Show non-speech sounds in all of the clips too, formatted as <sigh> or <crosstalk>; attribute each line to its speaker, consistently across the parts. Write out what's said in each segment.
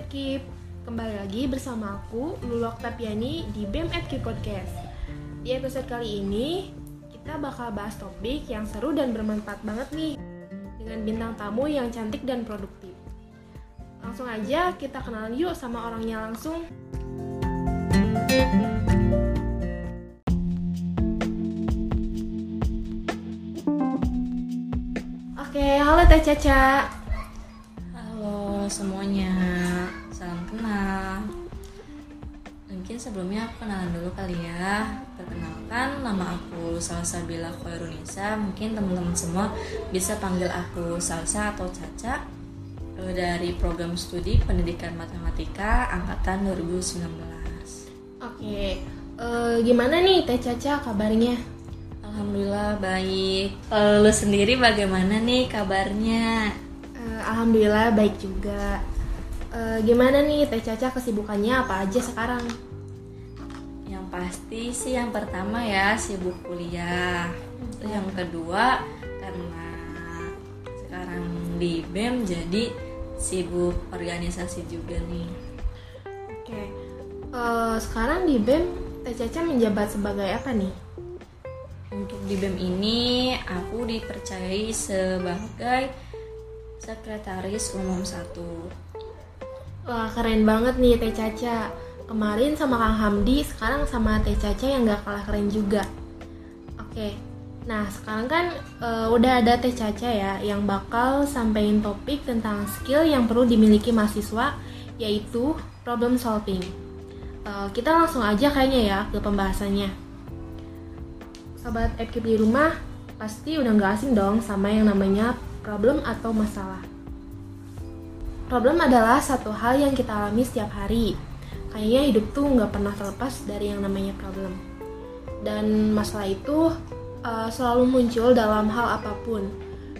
Speaker 1: Edkip Kembali lagi bersama aku, Lulu Oktapiani di BEM Edkip Podcast. Di episode kali ini, kita bakal bahas topik yang seru dan bermanfaat banget nih Dengan bintang tamu yang cantik dan produktif. Langsung aja kita kenalan yuk sama orangnya langsung. Oke, halo Teh Caca.
Speaker 2: Halo semuanya, kenal. Mungkin sebelumnya aku kenalan dulu kali ya. Perkenalkan, nama aku Salsabila Khairunisa. Mungkin teman-teman semua bisa panggil aku Salsa atau Caca dari program studi Pendidikan Matematika angkatan 2019.
Speaker 1: Oke, eh, gimana nih Teh Caca kabarnya?
Speaker 2: Alhamdulillah baik. Kalau lu sendiri bagaimana nih kabarnya?
Speaker 1: Eh, Alhamdulillah baik juga. Eh, gimana nih Teh Caca kesibukannya apa aja sekarang?
Speaker 2: Yang pasti sih yang pertama ya sibuk kuliah. Terus yang kedua karena sekarang di BEM jadi sibuk organisasi juga nih.
Speaker 1: Oke, Eh, sekarang di BEM Teh Caca menjabat sebagai apa nih?
Speaker 2: Untuk di BEM ini aku dipercayai sebagai sekretaris umum satu.
Speaker 1: Wah keren banget nih Teh Caca. Kemarin sama Kang Hamdi, sekarang sama Teh Caca yang gak kalah keren juga. Oke, nah sekarang kan eh, udah ada Teh Caca ya yang bakal sampein topik tentang skill yang perlu dimiliki mahasiswa yaitu problem solving. Eh, kita langsung aja kayaknya ya ke pembahasannya. Sobat Ekip di rumah pasti udah gak asing dong sama yang namanya problem atau masalah. Problem adalah satu hal yang kita alami setiap hari. Kayaknya hidup tuh nggak pernah terlepas dari yang namanya problem. Dan masalah itu uh, selalu muncul dalam hal apa pun.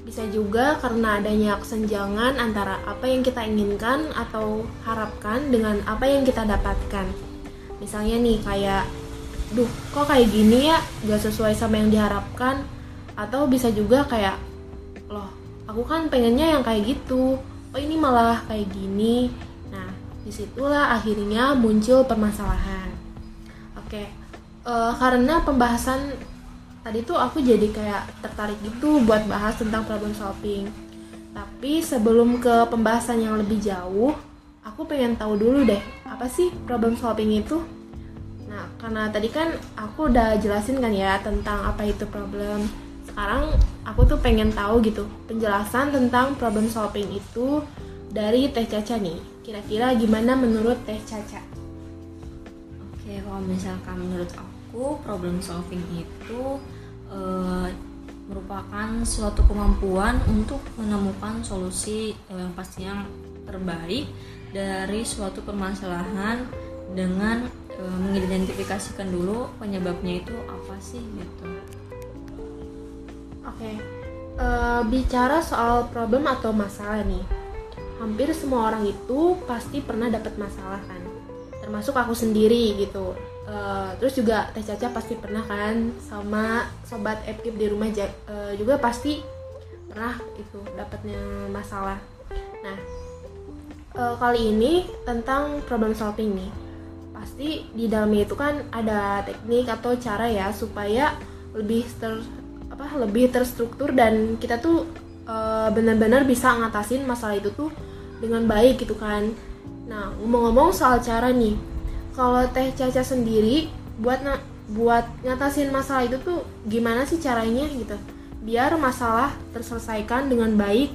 Speaker 1: Bisa juga karena adanya kesenjangan antara apa yang kita inginkan atau harapkan dengan apa yang kita dapatkan. Misalnya nih kayak, duh kok kayak gini ya, gak sesuai sama yang diharapkan. Atau bisa juga kayak, loh aku kan pengennya yang kayak gitu oh ini malah kayak gini. Nah di situlah akhirnya muncul permasalahan. Oke eh, karena pembahasan tadi tuh aku jadi kayak tertarik gitu buat bahas tentang problem solving. Tapi sebelum ke pembahasan yang lebih jauh aku pengen tahu dulu deh apa sih problem solving itu? Nah, karena tadi kan aku udah jelasin kan ya tentang apa itu problem. Sekarang aku tuh pengen tahu gitu penjelasan tentang problem solving itu dari Teh Caca nih. Kira-kira gimana menurut Teh Caca?
Speaker 2: Oke, kalau misalkan menurut aku problem solving itu eh, merupakan suatu kemampuan untuk menemukan solusi eh, yang pastinya terbaik dari suatu permasalahan dengan eh, mengidentifikasikan dulu penyebabnya itu apa sih gitu.
Speaker 1: Oke, eh, bicara soal problem atau masalah nih, hampir semua orang itu pasti pernah dapat masalah kan, termasuk aku sendiri gitu. Eh, terus juga Teh Caca pasti pernah kan, sama sobat Epkip di rumah eh, juga pasti pernah itu dapatnya masalah. Nah, eh, kali ini tentang problem solving nih, pasti di dalamnya itu kan ada teknik atau cara ya supaya lebih ter apa lebih terstruktur dan kita tuh eh, benar-benar bisa ngatasin masalah itu tuh dengan baik gitu kan. Nah ngomong-ngomong soal cara nih, kalau Teh Caca sendiri buat na- buat ngatasin masalah itu tuh gimana sih caranya gitu? Biar masalah terselesaikan dengan baik,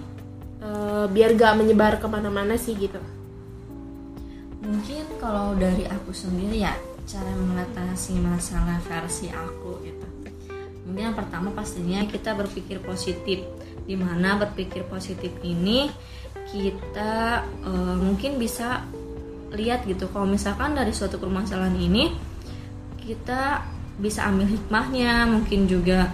Speaker 1: eh, biar gak menyebar ke mana-mana sih gitu.
Speaker 2: Mungkin kalau dari aku sendiri ya cara mengatasi masalah versi aku gitu. Mungkin yang pertama pastinya kita berpikir positif. Di mana berpikir positif ini kita eh, mungkin bisa lihat gitu kalau misalkan dari suatu permasalahan ini kita bisa ambil hikmahnya, mungkin juga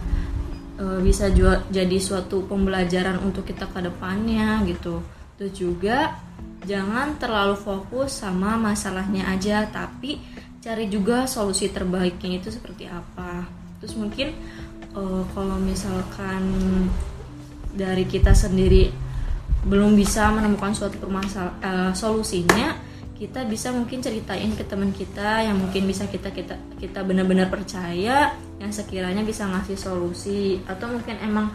Speaker 2: eh, bisa juga jadi suatu pembelajaran untuk kita ke depannya gitu. Terus juga jangan terlalu fokus sama masalahnya aja tapi cari juga solusi terbaiknya itu seperti apa terus mungkin eh, kalau misalkan dari kita sendiri belum bisa menemukan suatu permasalahan uh, solusinya kita bisa mungkin ceritain ke teman kita yang mungkin bisa kita kita kita benar-benar percaya yang sekiranya bisa ngasih solusi. Atau mungkin emang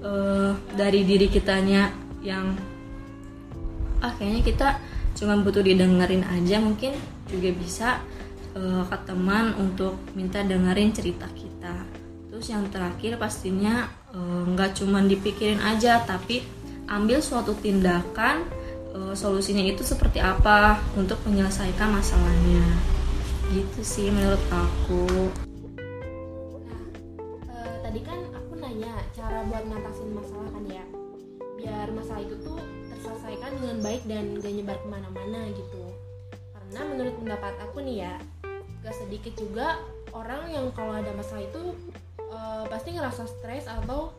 Speaker 2: uh, dari diri kitanya yang ah kayaknya kita cuma butuh didengerin aja mungkin juga bisa uh, ke teman untuk minta dengerin cerita kita terus yang terakhir pastinya nggak uh, cuma dipikirin aja tapi ambil suatu tindakan uh, solusinya itu seperti apa untuk menyelesaikan masalahnya. Gitu sih menurut aku.
Speaker 1: Nah uh, tadi kan aku nanya cara buat ngatasin masalah kan ya. Biar masalah itu tuh terselesaikan dengan baik dan gak nyebar ke mana-mana gitu. Karena menurut pendapat aku nih ya gak sedikit juga orang yang kalau ada masalah itu uh, pasti ngerasa stres atau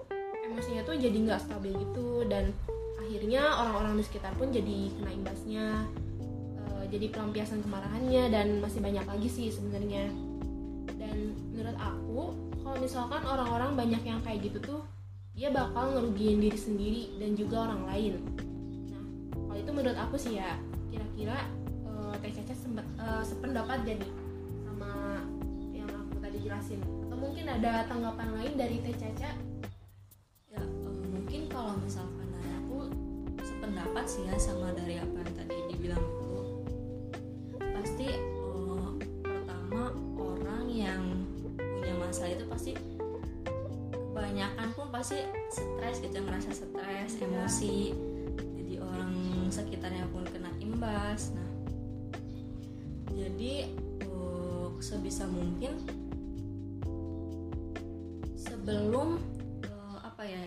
Speaker 1: emosinya tuh jadi nggak stabil gitu. Dan akhirnya orang-orang di sekitar pun jadi kena imbasnya uh, jadi pelampiasan kemarahannya dan masih banyak lagi sih sebenarnya. Dan menurut aku kalau misalkan orang-orang banyak yang kayak gitu tuh dia bakal ngerugiin diri sendiri dan juga orang lain. Nah kalau itu menurut aku sih ya kira-kira uh, Teh Caca uh, sependapat jadi sama yang aku tadi jelasin mungkin ada tanggapan lain dari Teh Caca?
Speaker 2: Ya uh, mungkin kalau misalkan sependapat sih ya sama dari apa yang tadi dibilang itu. Pasti uh, pertama orang yang punya masalah itu pasti kebanyakan pun pasti stres gitu merasa stres iya. emosi. Jadi orang sekitarnya pun kena imbas. Nah jadi uh, sebisa mungkin sebelum uh, apa ya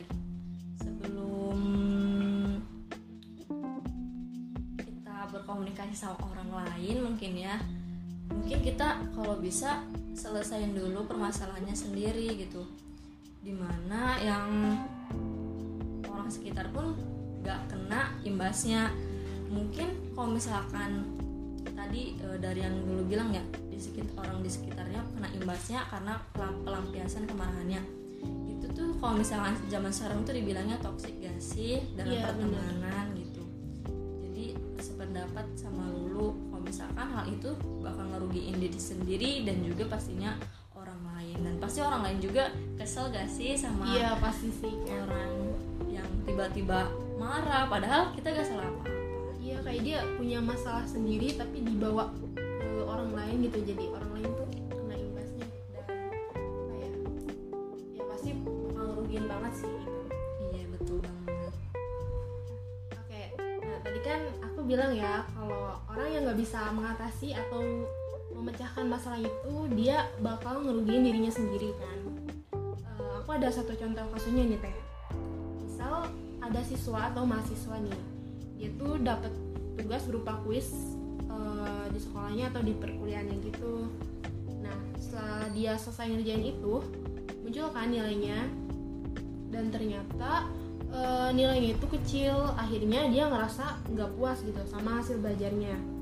Speaker 2: sama orang lain mungkin ya mungkin kita kalau bisa selesaiin dulu permasalahannya sendiri gitu. Di mana yang orang sekitar pun gak kena imbasnya. Mungkin kalau misalkan tadi e, dari yang dulu bilang ya di sekitar orang di sekitarnya kena imbasnya karena pelampiasan kemarahannya kalau misalkan zaman sekarang tuh dibilangnya toxic gak sih dalam yeah, pertemanan bener pendapat sama Lulu kalau misalkan hal itu bakal ngerugiin diri sendiri dan juga pastinya orang lain. Dan pasti orang lain juga kesel gak sih sama
Speaker 1: iya pasti sih.
Speaker 2: orang yang tiba-tiba marah padahal kita gak salah apa-apa.
Speaker 1: Iya kayak dia punya masalah sendiri tapi dibawa ke orang lain gitu. Jadi orang bisa mengatasi atau memecahkan masalah itu dia bakal ngerugiin dirinya sendiri kan? Uh, aku ada satu contoh kasusnya nih teh. Misal ada siswa atau mahasiswa nih dia tuh dapat tugas berupa kuis uh, di sekolahnya atau di perkuliahannya gitu. Nah setelah dia selesai ngerjain itu muncul kan nilainya. Dan ternyata e, nilainya itu kecil. Akhirnya dia ngerasa nggak puas gitu sama hasil belajarnya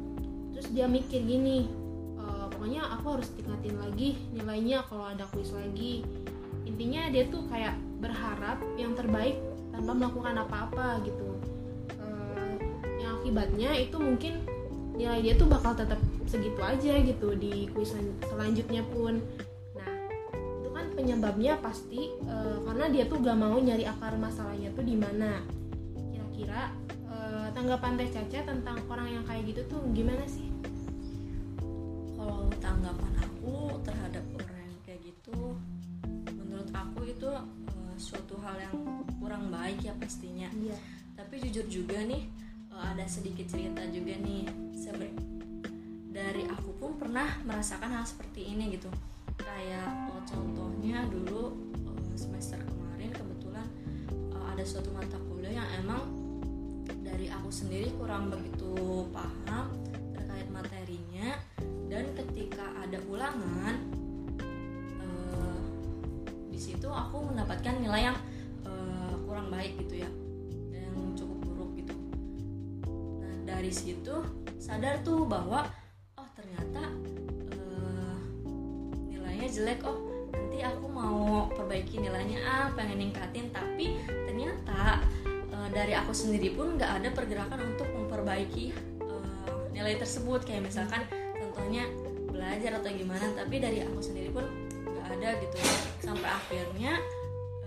Speaker 1: terus dia mikir gini e, pokoknya aku harus tingkatin lagi nilainya kalau ada kuis lagi. Intinya dia tuh kayak berharap yang terbaik tanpa melakukan apa-apa gitu. E, yang akibatnya itu mungkin nilai dia tuh bakal tetap segitu aja gitu di kuis selanjutnya pun. Penyebabnya pasti uh, karena dia tuh gak mau nyari akar masalahnya tuh di mana. Kira-kira tanggapan teh Caca tentang orang yang kayak gitu tuh gimana sih
Speaker 2: tanggapan aku terhadap orang yang kayak gitu menurut aku itu uh, suatu hal yang kurang baik ya pastinya. Iya. tapi jujur juga nih uh, ada sedikit cerita juga nih. Sebe dari aku pun pernah merasakan hal seperti ini gitu. Kayak oh, contohnya dulu uh, semester kemarin kebetulan uh, ada suatu mata kuliah yang emang dari aku sendiri kurang begitu paham ada ulangan uh, di situ aku mendapatkan nilai yang uh, kurang baik gitu ya yang cukup buruk gitu. Nah dari situ sadar tuh bahwa jelek. Oh nanti aku mau perbaiki nilainya ah pengen ningkatin. Tapi ternyata dari dari aku sendiri pun nggak ada pergerakan untuk memperbaiki uh, nilai tersebut. Kayak misalkan contohnya belajar atau gimana tapi dari aku sendiri pun nggak ada gitu. Sampai akhirnya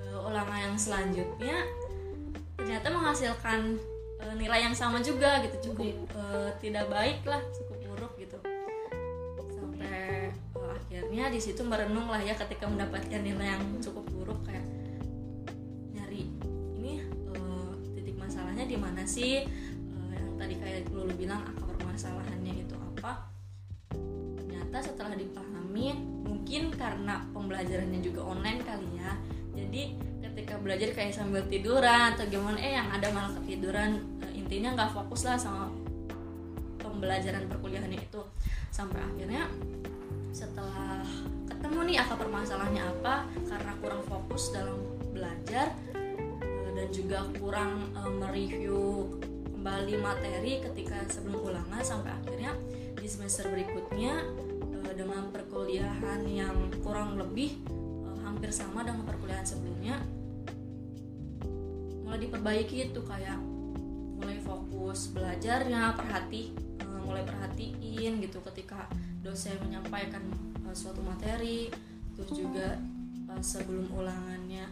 Speaker 2: uh, ulangan yang selanjutnya ternyata menghasilkan uh, nilai yang sama juga gitu cukup uh, tidak baik lah cukup buruk gitu. Sampai uh, akhirnya di situ merenung lah ya ketika mendapatkan nilai yang cukup buruk kayak nyari ini uh, titik masalahnya di mana sih? Uh, yang tadi kayak dulu bilang pembelajarannya juga online kali ya. Jadi ketika belajar kayak sambil tiduran atau gimana eh yang ada malah ketiduran intinya nggak fokus lah sama pembelajaran perkuliahannya itu. Sampai akhirnya setelah ketemu nih akar permasalahannya apa karena kurang fokus dalam belajar eh, dan juga kurang uh, mereview kembali materi ketika sebelum ulangan sampai akhirnya di semester berikutnya dengan perkuliahan yang kurang lebih uh, hampir sama dengan perkuliahan sebelumnya mulai diperbaiki itu kayak mulai fokus belajarnya perhati mulai perhatiin gitu ketika dosen menyampaikan uh, suatu materi terus juga uh, sebelum ulangannya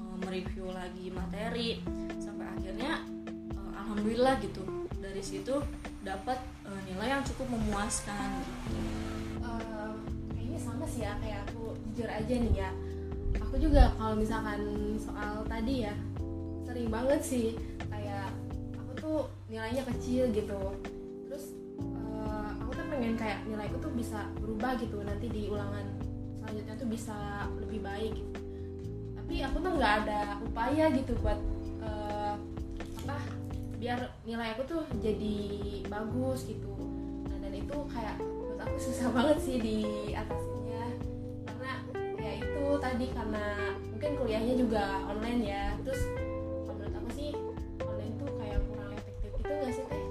Speaker 2: uh, mereview lagi materi sampai akhirnya uh, alhamdulillah gitu dari situ dapat uh, nilai yang cukup memuaskan gitu.
Speaker 1: Uh, sih ya kayak aku jujur aja nih ya. Aku juga kalau misalkan soal tadi ya sering banget sih kayak aku tuh nilainya kecil gitu. Pengen kayak nilaiku tuh bisa berubah gitu nanti di ulangan selanjutnya tuh bisa lebih baik gitu. tapi aku tuh nggak ada upaya gitu buat uh, apa biar nilai aku tuh jadi bagus gitu. Nah, dan itu kayak aku <laughs> susah banget sih di itu tadi karena mungkin kuliahnya juga online ya terus menurut aku sih online tuh kayak kurang efektif gitu gak sih teh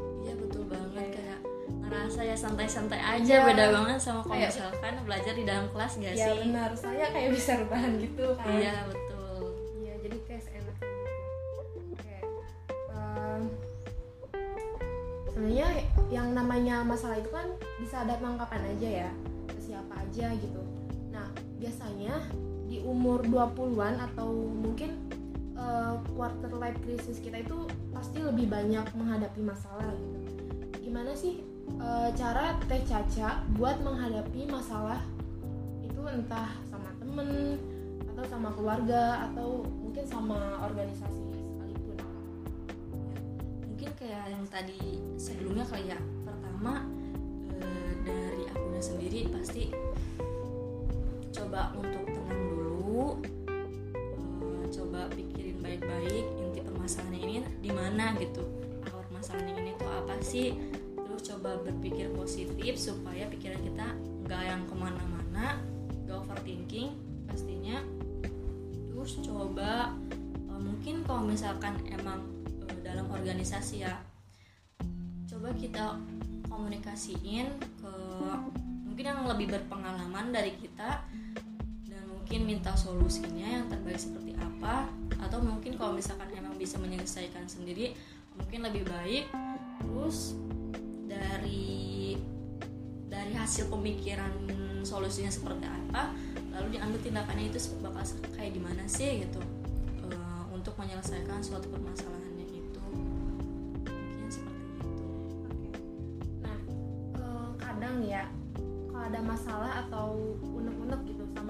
Speaker 2: saya santai-santai aja ya. beda banget sama kalau misalkan belajar di dalam kelas gak
Speaker 1: ya,
Speaker 2: sih?
Speaker 1: Iya benar, saya kayak bisa rebahan gitu kan.
Speaker 2: Iya betul.
Speaker 1: Iya jadi kayak enak gitu. Oke. Um, sebenarnya yang namanya masalah itu kan bisa datang kapan aja ya, siapa aja gitu. Nah biasanya di umur 20-an atau mungkin uh, quarter life crisis kita itu pasti lebih banyak menghadapi masalah gitu. Gimana sih e, cara Teh Caca buat menghadapi masalah itu entah sama temen atau sama keluarga atau mungkin sama organisasi sekalipun?
Speaker 2: Mungkin kayak yang tadi sebelumnya kali ya. Pertama e, dari akunya sendiri pasti coba untuk tenang e, coba pikirin baik-baik inti permasalahannya ini di mana gitu. Akar masalahnya ini tuh apa sih? Coba berpikir positif supaya pikiran kita nggak yang ke mana-mana gak overthinking pastinya. Terus coba uh, mungkin kalau misalkan emang uh, dalam organisasi ya coba kita komunikasiin ke mungkin yang lebih berpengalaman dari kita mungkin minta solusinya yang terbaik seperti apa atau mungkin kalau misalkan emang bisa menyelesaikan sendiri mungkin lebih baik terus dari dari hasil pemikiran solusinya seperti apa lalu diambil tindakannya itu bakal kayak gimana sih gitu. Uh, untuk menyelesaikan suatu permasalahannya itu mungkin seperti itu.
Speaker 1: Nah uh, kadang ya kalau ada masalah atau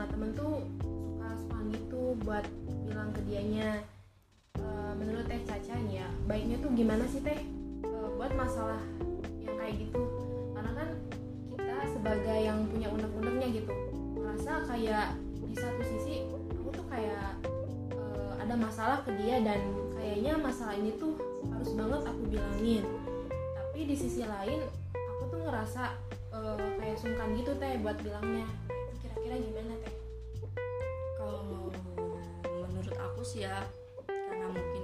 Speaker 1: temen tuh suka suka gitu buat bilang ke dianya uh, menurut teh Caca nih ya baiknya tuh gimana sih teh? Uh, buat masalah kayak gitu. Karena kan kita sebagai yang punya unek-uneknya gitu merasa kayak di satu sisi aku tuh kayak uh, ada masalah ke dia dan kayaknya masalah ini tuh harus banget aku bilangin. Tapi di sisi lain aku tuh ngerasa uh, kayak sungkan gitu teh buat bilangnya. Itu kira-kira gimana
Speaker 2: sih ya. Karena mungkin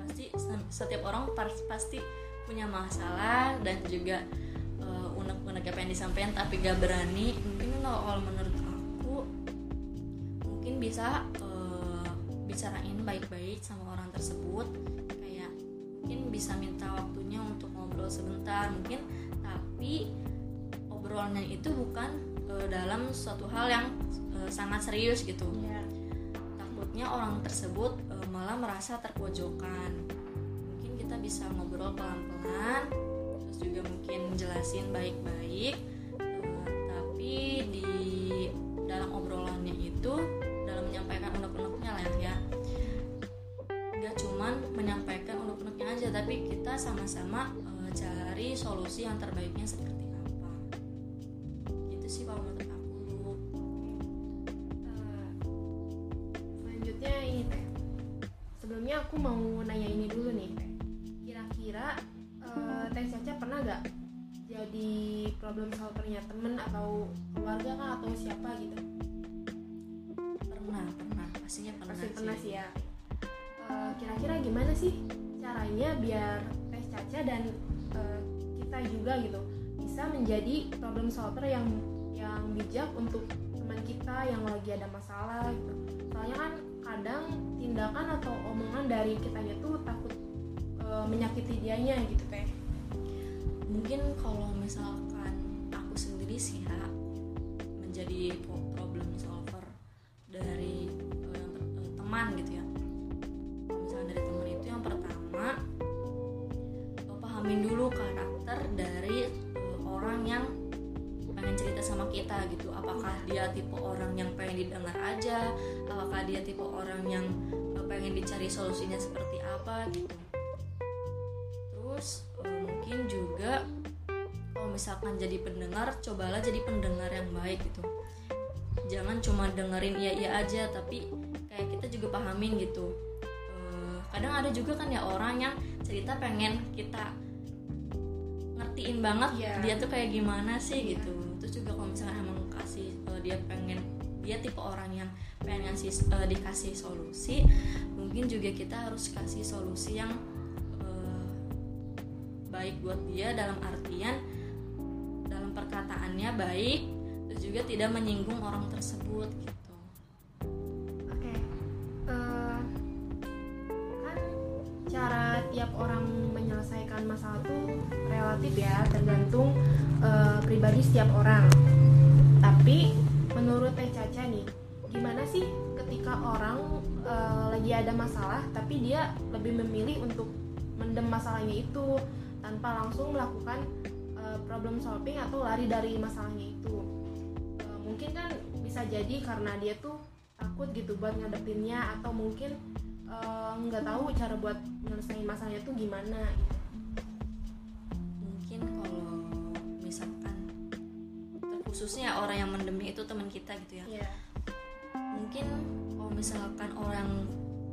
Speaker 2: pasti setiap orang pasti punya masalah dan juga uh, unek-unek apa yang disampaikan tapi gak berani. Mungkin kalau menurut aku mungkin bisa uh, bicarain baik-baik sama orang tersebut. Kayak bisa minta waktunya untuk ngobrol sebentar mungkin. Tapi obrolannya itu bukan uh, dalam suatu hal yang uh, sangat serius gitu.
Speaker 1: Iya.
Speaker 2: Takutnya orang tersebut uh, malah merasa terpojokan. Mungkin kita bisa ngobrol pelan-pelan terus juga mungkin jelasin baik-baik. Uh, tapi di dalam obrolannya itu dalam menyampaikan unek-uneknya lah ya. Nggak cuman menyampaikan unek-uneknya aja tapi kita sama-sama uh, cari solusi yang terbaiknya seperti aku
Speaker 1: mau nanya ini dulu nih. Kira-kira eh, teh Caca pernah gak jadi problem solvernya? Temen atau keluarga kah atau siapa gitu?
Speaker 2: Pernah pernah. Pastinya pernah
Speaker 1: pasti pernah sih ya. Eh, kira-kira gimana sih caranya biar teh Caca dan eh, kita juga gitu bisa menjadi problem solver yang yang bijak untuk teman kita yang lagi ada masalah gitu. Soalnya kan kadang tindakan atau omongan dari kitanya tuh takut eh, menyakiti dianya gitu teh.
Speaker 2: Mungkin kalau misalkan aku sendiri sih ya menjadi problem solver dari eh, teman gitu ya. Misalnya dari teman itu yang pertama pahamin dulu karakter dari eh, orang yang sama kita gitu. Apakah dia tipe orang yang pengen didengar aja? Apakah dia tipe orang yang eh, pengen dicari solusinya seperti apa gitu? Terus eh, mungkin juga kalau misalkan jadi pendengar cobalah jadi pendengar yang baik gitu. Jangan cuma dengerin iya iya aja tapi kayak kita juga pahamin gitu. Eh, kadang ada juga kan ya orang yang cerita pengen kita ngertiin banget
Speaker 1: Iya.
Speaker 2: dia tuh kayak gimana sih gitu. juga kalau misalkan emang kasih eh, dia pengen dia tipe orang yang pengen ngasih eh, dikasih solusi mungkin juga kita harus kasih solusi yang eh, baik buat dia dalam artian dalam perkataannya baik terus juga tidak menyinggung orang tersebut gitu.
Speaker 1: Oke, Eh, kan cara tiap orang menyelesaikan masalah tuh relatif ya, tergantung eh, pribadi setiap orang. Tapi menurut Teh Caca nih, gimana sih ketika orang eh, lagi ada masalah, tapi dia lebih memilih untuk mendem masalahnya itu tanpa langsung melakukan eh, problem solving atau lari dari masalahnya itu? Eh, mungkin kan bisa jadi karena dia tuh takut gitu buat ngadepinnya atau mungkin nggak tahu cara buat nyelesain masalahnya tuh gimana gitu.
Speaker 2: mungkin kalau terkhususnya orang yang mendemi itu teman kita gitu ya.
Speaker 1: Iya.
Speaker 2: mungkin kalau misalkan orang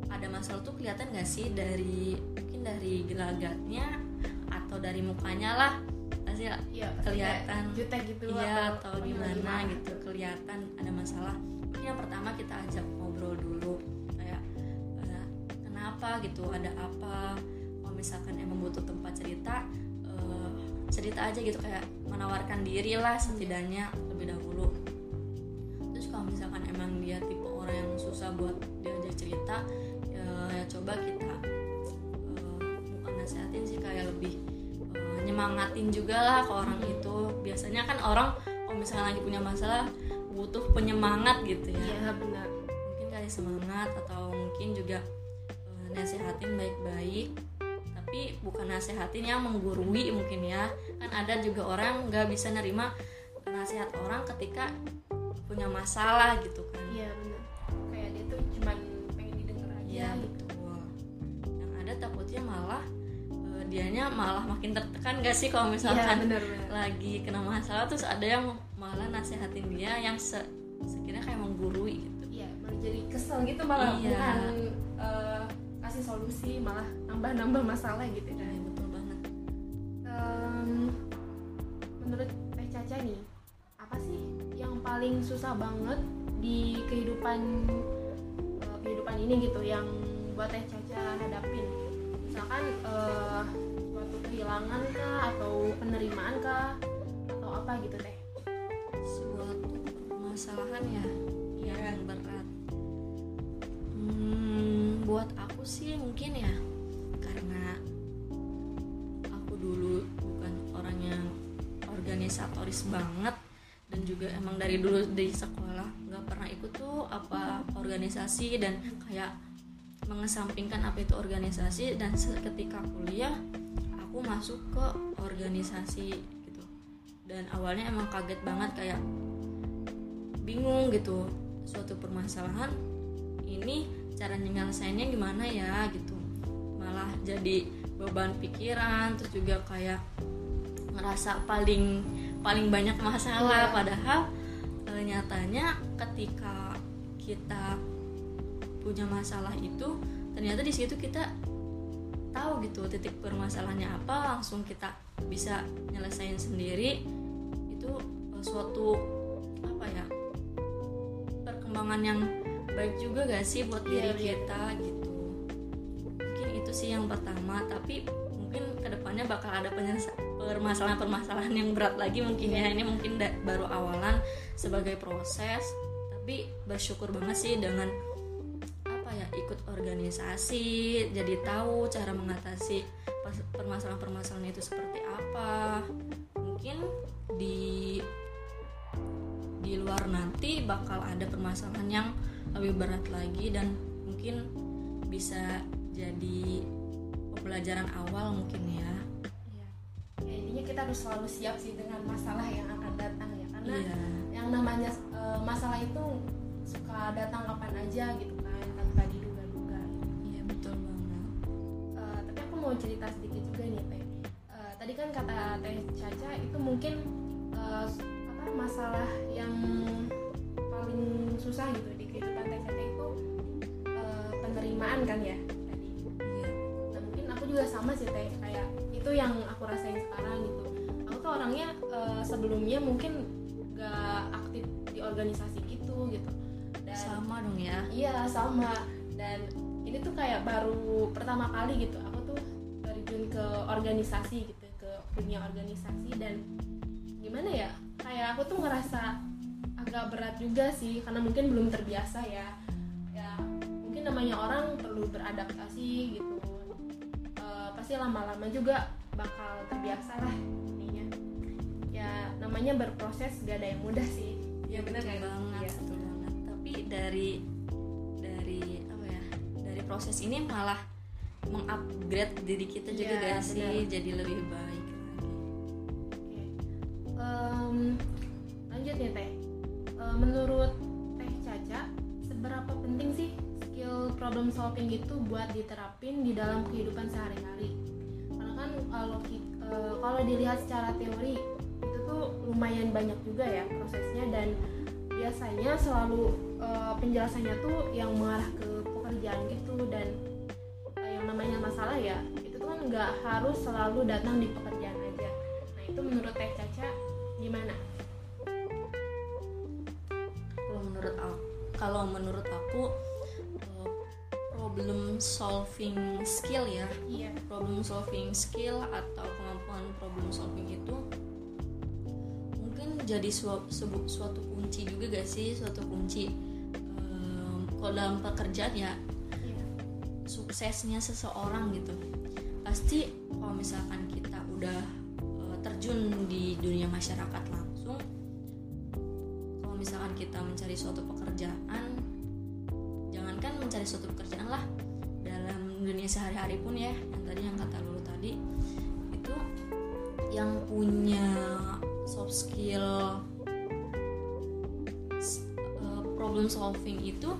Speaker 2: ada masalah tuh kelihatan gak sih dari mungkin dari gelagatnya atau dari mukanya lah pasti
Speaker 1: kayak
Speaker 2: kelihatan.
Speaker 1: jutek gitu
Speaker 2: iya atau
Speaker 1: oh,
Speaker 2: gimana gitu kelihatan ada masalah. Mungkin yang pertama kita ajak ngobrol dulu kayak eh, kenapa gitu ada apa? Kalau misalkan emang butuh tempat cerita eh, cerita aja gitu kayak menawarkan diri lah setidaknya lebih dahulu. Terus kalau misalkan emang dia tipe orang yang susah buat diajak cerita ya, ya coba kita eh, bukan nasehatin sih kayak lebih eh, nyemangatin juga lah ke orang itu. Biasanya kan orang kalau misalkan lagi punya masalah butuh penyemangat gitu ya.
Speaker 1: Iya benar.
Speaker 2: mungkin kali semangat atau mungkin juga eh, nasehatin baik-baik tapi bukan nasehatin yang menggurui mungkin ya kan ada juga orang nggak bisa nerima nasihat orang ketika punya masalah gitu kan
Speaker 1: Iya benar. Kayak dia tuh cuman pengen didengar aja.
Speaker 2: Iya
Speaker 1: gitu.
Speaker 2: betul. Yang ada takutnya malah eh, dianya malah makin tertekan gak sih kalau
Speaker 1: Iya
Speaker 2: misalkan
Speaker 1: benar benar.
Speaker 2: lagi kena masalah terus ada yang malah nasihatin dia yang se sekiranya kayak menggurui gitu.
Speaker 1: Iya malah jadi kesel gitu malah
Speaker 2: Iya.
Speaker 1: bukan kasih solusi malah nambah-nambah masalah gitu kan.
Speaker 2: betul banget.
Speaker 1: Em, menurut Teh Caca nih apa sih yang paling susah banget di kehidupan eh, kehidupan ini gitu yang buat Teh Caca hadapin misalkan eh, suatu kehilangan kah atau penerimaan kah atau apa gitu Teh
Speaker 2: Suatu permasalahan ya yang berat buat aku sih mungkin ya karena aku dulu bukan orang yang organisatoris banget dan juga emang dari dulu di sekolah nggak pernah ikut tuh apa organisasi dan kayak mengesampingkan apa itu organisasi dan ketika kuliah aku masuk ke organisasi gitu. Dan awalnya emang kaget banget kayak bingung gitu. Suatu permasalahan ini cara nyelesainnya gimana ya gitu. Malah jadi beban pikiran terus juga kayak ngerasa paling paling banyak masalah. Yeah. padahal e, nyatanya ketika kita punya masalah itu ternyata di situ kita tahu gitu titik permasalahannya apa langsung kita bisa nyelesain sendiri. Itu e, suatu apa ya perkembangan yang baik juga gak sih buat yeah, diri yeah. kita gitu mungkin itu sih yang pertama tapi mungkin ke depannya bakal ada permasalahan-permasalahan yang berat lagi mungkin ya iya. ini mungkin baru awalan sebagai proses tapi bersyukur banget sih dengan apa ya ikut organisasi jadi tahu cara mengatasi permasalahan-permasalahan itu seperti apa mungkin di di luar nanti bakal ada permasalahan yang lebih berat lagi dan mungkin bisa jadi pembelajaran awal mungkin ya.
Speaker 1: Iya. Ya, intinya kita harus selalu siap sih dengan masalah yang akan datang ya karena iya. yang namanya e, masalah itu suka datang kapan aja gitu kan tanpa diduga-duga.
Speaker 2: Iya betul banget.
Speaker 1: E, tapi aku mau cerita sedikit juga nih teh. E, tadi kan kata teh Caca itu mungkin e, apa masalah yang paling susah gitu Caca itu e, penerimaan kan ya? Juga sama sih teh. Kayak itu yang aku rasain sekarang gitu. Aku tuh orangnya uh, sebelumnya mungkin gak aktif di organisasi gitu gitu.
Speaker 2: Dan sama dong ya.
Speaker 1: Iya sama. Dan ini tuh kayak baru pertama kali gitu. Aku tuh terjun ke organisasi gitu ke dunia organisasi. Dan gimana ya? Kayak aku tuh ngerasa agak berat juga sih karena mungkin belum terbiasa ya. Ya mungkin namanya orang perlu beradaptasi gitu. Pasti lama-lama juga bakal terbiasa lah intinya ya namanya berproses gak ada yang mudah sih.
Speaker 2: Ya benar kan banget ya. betul banget. Tapi dari dari apa ya dari proses ini malah mengupgrade diri kita juga ya, gak sih? bener. jadi lebih baik
Speaker 1: menurut teh Caca seberapa penting sih skill problem solving itu buat diterapin di dalam kehidupan sehari-hari karena kan kalau uh, kalau dilihat secara teori itu tuh lumayan banyak juga ya prosesnya dan biasanya selalu uh, penjelasannya tuh yang mengarah ke pekerjaan gitu dan yang namanya masalah ya itu tuh kan nggak harus selalu datang di pekerjaan aja nah itu menurut Teh Caca gimana?
Speaker 2: Kalau menurut aku problem solving skill ya
Speaker 1: yeah.
Speaker 2: problem solving skill atau kemampuan problem solving itu mungkin jadi suatu, suatu kunci juga gak sih suatu kunci um, kalau dalam pekerjaan ya yeah. suksesnya seseorang gitu pasti kalau misalkan kita udah uh, terjun di dunia masyarakat kalau misalkan kita mencari suatu pekerjaan kan mencari suatu pekerjaan lah dalam dunia sehari-hari pun ya yang tadi yang kata lulu tadi itu yang punya soft skill uh, problem solving itu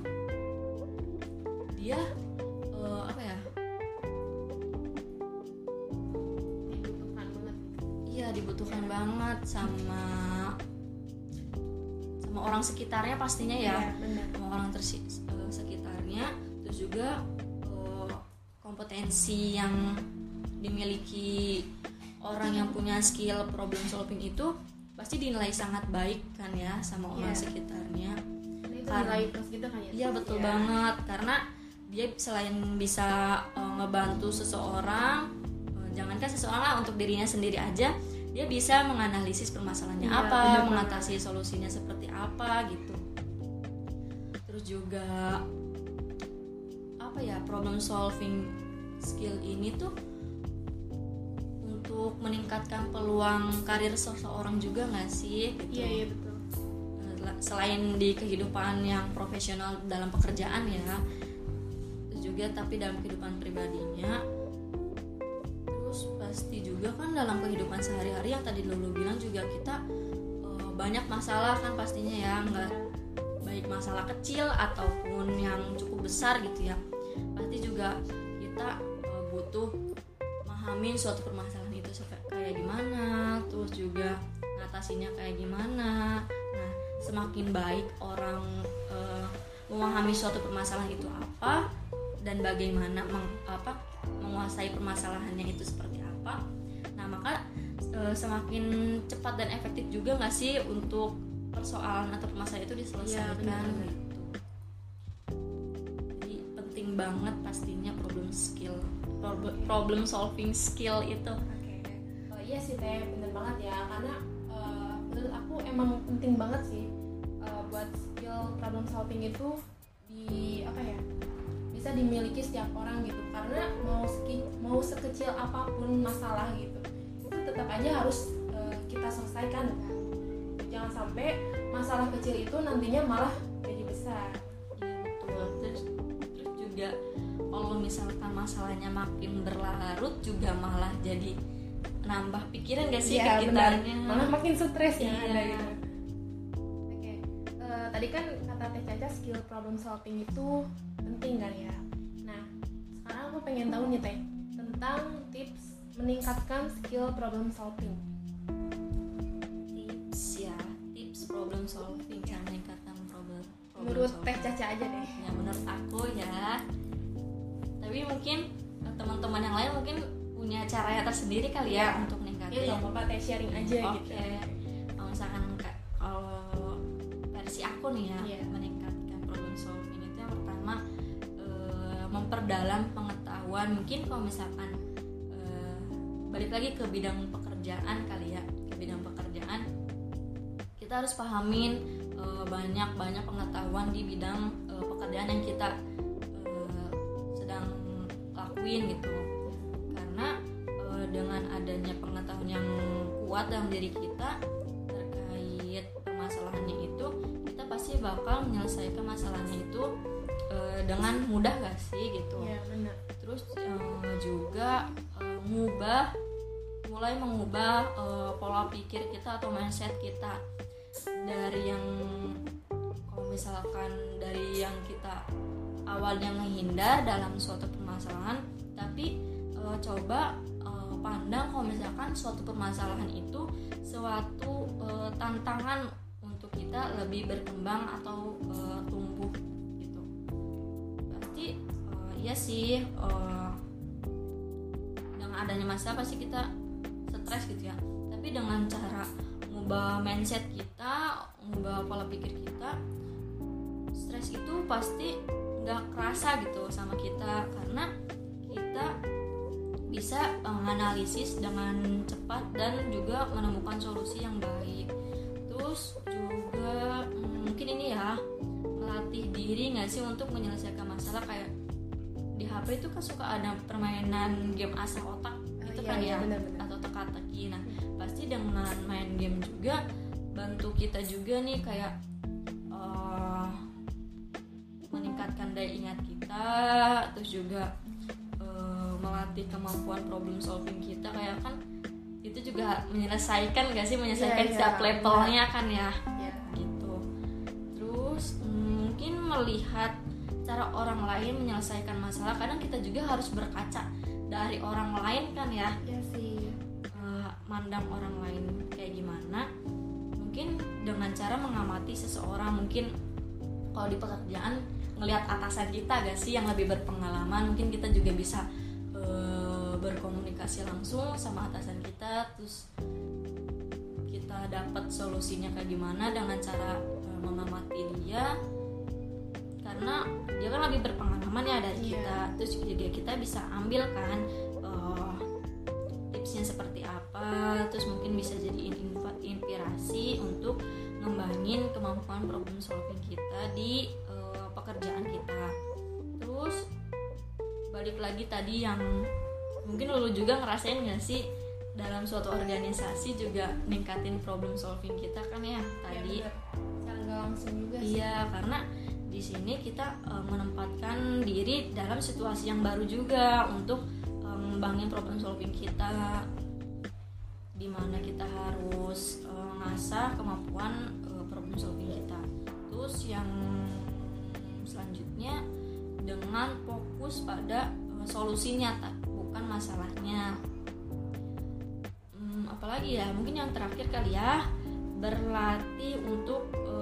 Speaker 2: kompetensi yang dimiliki orang yang punya skill problem solving itu pasti dinilai sangat baik kan ya sama orang yeah. sekitarnya.
Speaker 1: Karena gitu kan ya?
Speaker 2: iya betul yeah. banget. Karena dia selain bisa uh, ngebantu seseorang uh, jangankan seseorang lah untuk dirinya sendiri aja dia bisa menganalisis permasalahannya yeah, apa mengatasi solusinya seperti apa gitu. Terus juga apa ya problem solving skill ini tuh untuk meningkatkan peluang karir seseorang juga nggak sih gitu.
Speaker 1: iya iya betul
Speaker 2: selain di kehidupan yang profesional dalam pekerjaan ya terus juga tapi dalam kehidupan pribadinya terus pasti juga kan dalam kehidupan sehari-hari yang tadi lulu bilang juga kita uh, banyak masalah kan pastinya ya nggak baik masalah kecil ataupun yang cukup besar gitu ya pasti juga kita butuh memahami suatu permasalahan itu kayak gimana terus juga ngatasinya kayak gimana. Nah semakin baik orang uh, memahami suatu permasalahan itu apa dan bagaimana meng, apa menguasai permasalahannya itu seperti apa. Nah maka uh, semakin cepat dan efektif juga nggak sih untuk persoalan atau permasalahan itu diselesaikan? Ya, gitu jadi penting banget pastinya problem skill problem solving skill itu.
Speaker 1: Okay. oh, iya sih teh. Bener banget ya. Karena uh, menurut aku emang penting banget sih uh, buat skill problem solving itu di apa ya bisa dimiliki setiap orang gitu. Karena mau seki, mau sekecil apa pun masalah gitu itu tetap aja harus uh, kita selesaikan kan. Jangan sampai masalah kecil itu nantinya malah
Speaker 2: misalkan masalahnya makin berlarut juga malah jadi nambah pikiran gak sih
Speaker 1: ya, kitanya? Malah makin stres ya ada gitu. Oke uh, tadi kan kata teh caca skill problem solving itu penting kan ya. Nah sekarang aku pengen tahu nih teh tentang tips meningkatkan skill problem solving.
Speaker 2: Tips ya tips problem solving. Cara meningkatkan problem,
Speaker 1: problem menurut teh caca aja deh.
Speaker 2: Ya menurut aku ya tapi mungkin teman-teman yang lain mungkin punya cara tersendiri kali ya, ya untuk meningkatkan
Speaker 1: ya nggak apa-apa teh sharing aja
Speaker 2: okay.
Speaker 1: gitu
Speaker 2: kalau misalkan kalau versi aku nih ya yeah. meningkatkan problem solving itu yang pertama memperdalam pengetahuan mungkin kalau misalkan uh, balik lagi ke bidang pekerjaan kali ya ke bidang pekerjaan kita harus pahamin uh, banyak banyak pengetahuan di bidang uh, pekerjaan yang kita lakuin gitu. Karena uh, dengan adanya pengetahuan yang kuat dalam diri kita terkait permasalahannya itu kita pasti bakal menyelesaikan masalahnya itu dengan mudah gak sih gitu.
Speaker 1: Ya, benar.
Speaker 2: terus uh, juga uh, ngubah mulai mengubah uh, pola pikir kita atau mindset kita. Dari yang kalau misalkan dari yang kita awalnya menghindar dalam suatu permasalahan tapi uh, coba uh, pandang kalau misalkan suatu permasalahan itu suatu uh, tantangan untuk kita lebih berkembang atau uh, tumbuh iya sih uh, dengan adanya masalah pasti kita stres gitu ya. Tapi dengan cara ngubah mindset kita ngubah pola pikir kita stres itu pasti nggak kerasa gitu sama kita karena kita bisa menganalisis dengan cepat dan juga menemukan solusi yang baik. Terus juga hmm, mungkin ini ya melatih diri nggak sih untuk menyelesaikan masalah? Kayak di HP itu kan suka ada permainan game asal otak gitu oh, kan iya, ya? bener, bener. atau teka-teki nah pasti dengan main game juga bantu kita juga nih kayak daya ingat kita terus juga uh, melatih kemampuan problem solving kita kayak kan itu juga menyelesaikan gak sih? Menyelesaikan yeah, yeah, setiap levelnya kan ya? Yeah. gitu. Terus mungkin melihat cara orang lain menyelesaikan masalah kadang kita juga harus berkaca dari orang lain kan ya?
Speaker 1: Ya sih.
Speaker 2: Uh, mandang orang lain kayak gimana? Mungkin dengan cara mengamati seseorang mungkin kalau di pekerjaan ngelihat atasan kita gak sih yang lebih berpengalaman? Mungkin kita juga bisa uh, berkomunikasi langsung sama atasan kita terus kita dapat solusinya kayak gimana dengan cara uh, mengamati dia. Karena dia kan lebih berpengalaman ya dari yeah. kita. Terus juga kita bisa ambil kan uh, tipsnya seperti apa. Terus mungkin bisa jadi inspirasi untuk ngembangin kemampuan problem solving kita di uh, pekerjaan kita. Terus balik lagi tadi yang mungkin lo juga ngerasain gak sih dalam suatu organisasi juga ningkatin problem solving kita kan ya tadi.
Speaker 1: Ya, secara nggak langsung juga sih.
Speaker 2: Iya karena di sini kita uh, menempatkan diri dalam situasi yang baru juga untuk ngembangin problem solving kita. Di mana kita harus ngasah kemampuan uh, problem solving kita. Terus yang selanjutnya dengan fokus pada uh, solusinya tak bukan masalahnya. Hmm, apalagi ya mungkin yang terakhir kali ya berlatih untuk e,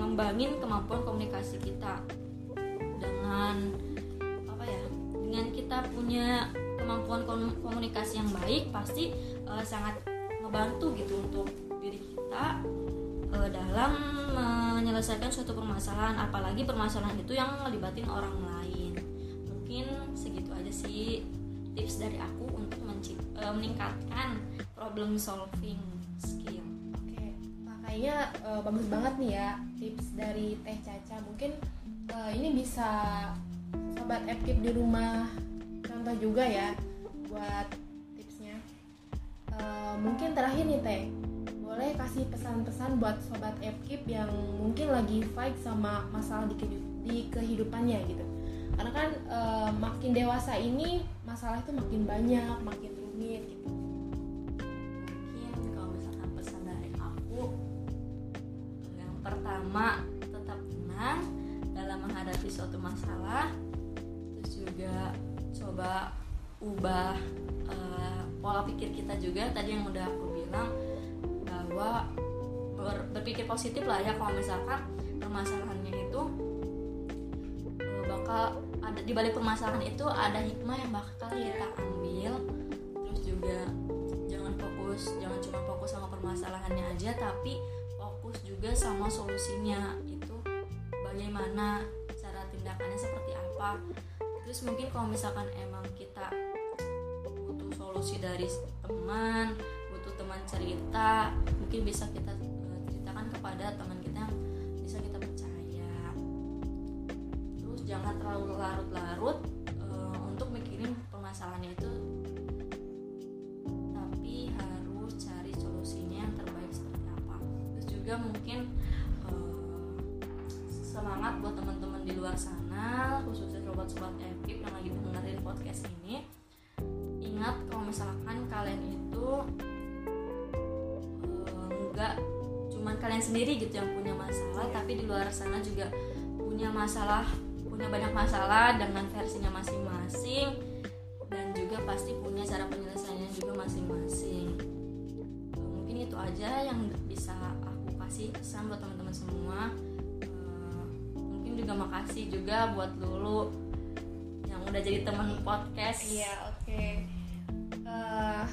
Speaker 2: ngembangin kemampuan komunikasi kita. Dengan apa ya dengan kita punya kemampuan komunikasi yang baik pasti e, sangat membantu gitu untuk diri kita e, dalam menyelesaikan suatu permasalahan apalagi permasalahan itu yang melibatin orang lain mungkin segitu aja sih tips dari aku untuk e, meningkatkan problem solving skill
Speaker 1: kayaknya uh, bagus banget nih ya tips dari Teh Caca. Mungkin uh, ini bisa sobat Epkip di rumah contoh juga ya buat tipsnya. Uh, mungkin terakhir nih Teh, kasih pesan-pesan buat sobat Epkip yang mungkin lagi fight sama masalah di, di kehidupannya gitu. Karena kan uh, makin dewasa ini masalah itu makin banyak, makin rumit gitu.
Speaker 2: Pertama tetap tenang dalam menghadapi suatu masalah. Terus juga coba ubah uh, pola pikir kita juga. Tadi yang udah aku bahwa ber, berpikir positif lah ya kalau misalkan permasalahannya itu uh, bakal ada di balik permasalahan itu ada hikmah yang bakal kita ambil. Terus juga jangan fokus jangan cuma fokus sama permasalahannya aja tapi fokus juga sama solusinya. Itu bagaimana cara tindakannya seperti apa. Terus mungkin kalau misalkan emang kita butuh solusi dari teman teman cerita mungkin bisa kita uh, ceritakan kepada teman kita yang bisa kita percaya. Terus jangan terlalu larut-larut uh, untuk mikirin permasalahannya itu. Juga mungkin uh, semangat buat teman-teman di luar sana khususnya sobat-sobat FIP yang lagi dengerin podcast ini. Ingat kalau misalkan kalian itu kalian sendiri gitu yang punya masalah tapi di luar sana juga punya masalah punya banyak masalah dengan versinya masing-masing dan juga pasti punya cara penyelesaiannya juga masing-masing. Mungkin itu aja yang bisa kasih pesan buat teman-teman semua. Uh, mungkin juga makasih juga buat Lulu yang udah jadi teman podcast.
Speaker 1: Iya oke. Okay. uh,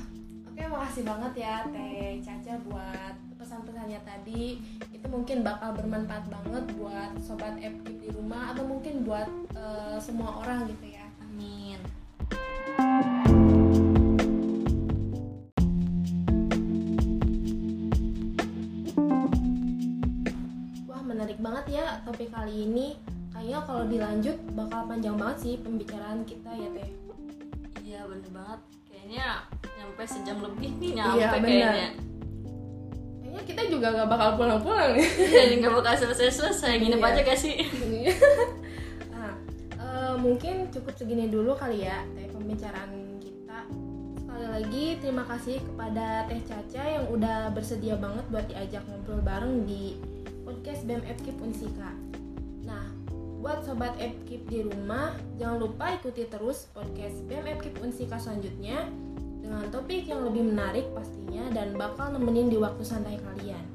Speaker 1: oke okay, makasih banget ya Teh Caca buat pesan-pesannya tadi itu mungkin bakal bermanfaat banget buat sobat FKIP di rumah atau mungkin buat uh, semua orang gitu ya
Speaker 2: amin
Speaker 1: banget ya topik kali ini. Kayaknya kalau dilanjut bakal panjang banget sih pembicaraan kita ya teh.
Speaker 2: Iya bener banget. Kayaknya nyampe sejam lebih nih nyampe iya, kayaknya.
Speaker 1: Juga gak bakal pulang-pulang nih. <laughs>
Speaker 2: Jadi gak bakal selesai-selesai. Nginep iya. aja gak sih? <laughs>
Speaker 1: nah, uh, mungkin cukup segini dulu kali ya teh pembicaraan kita. Sekali lagi terima kasih kepada Teh Caca yang udah bersedia banget buat diajak ngobrol bareng di podcast BEM Epkip Unsika. Nah, buat sobat Epkip di rumah, jangan lupa ikuti terus podcast BEM Epkip Unsika selanjutnya dengan topik yang lebih menarik pastinya dan bakal nemenin di waktu santai kalian.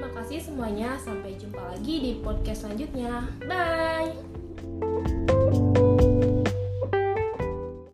Speaker 1: Terima kasih semuanya, sampai jumpa lagi di podcast selanjutnya. Bye!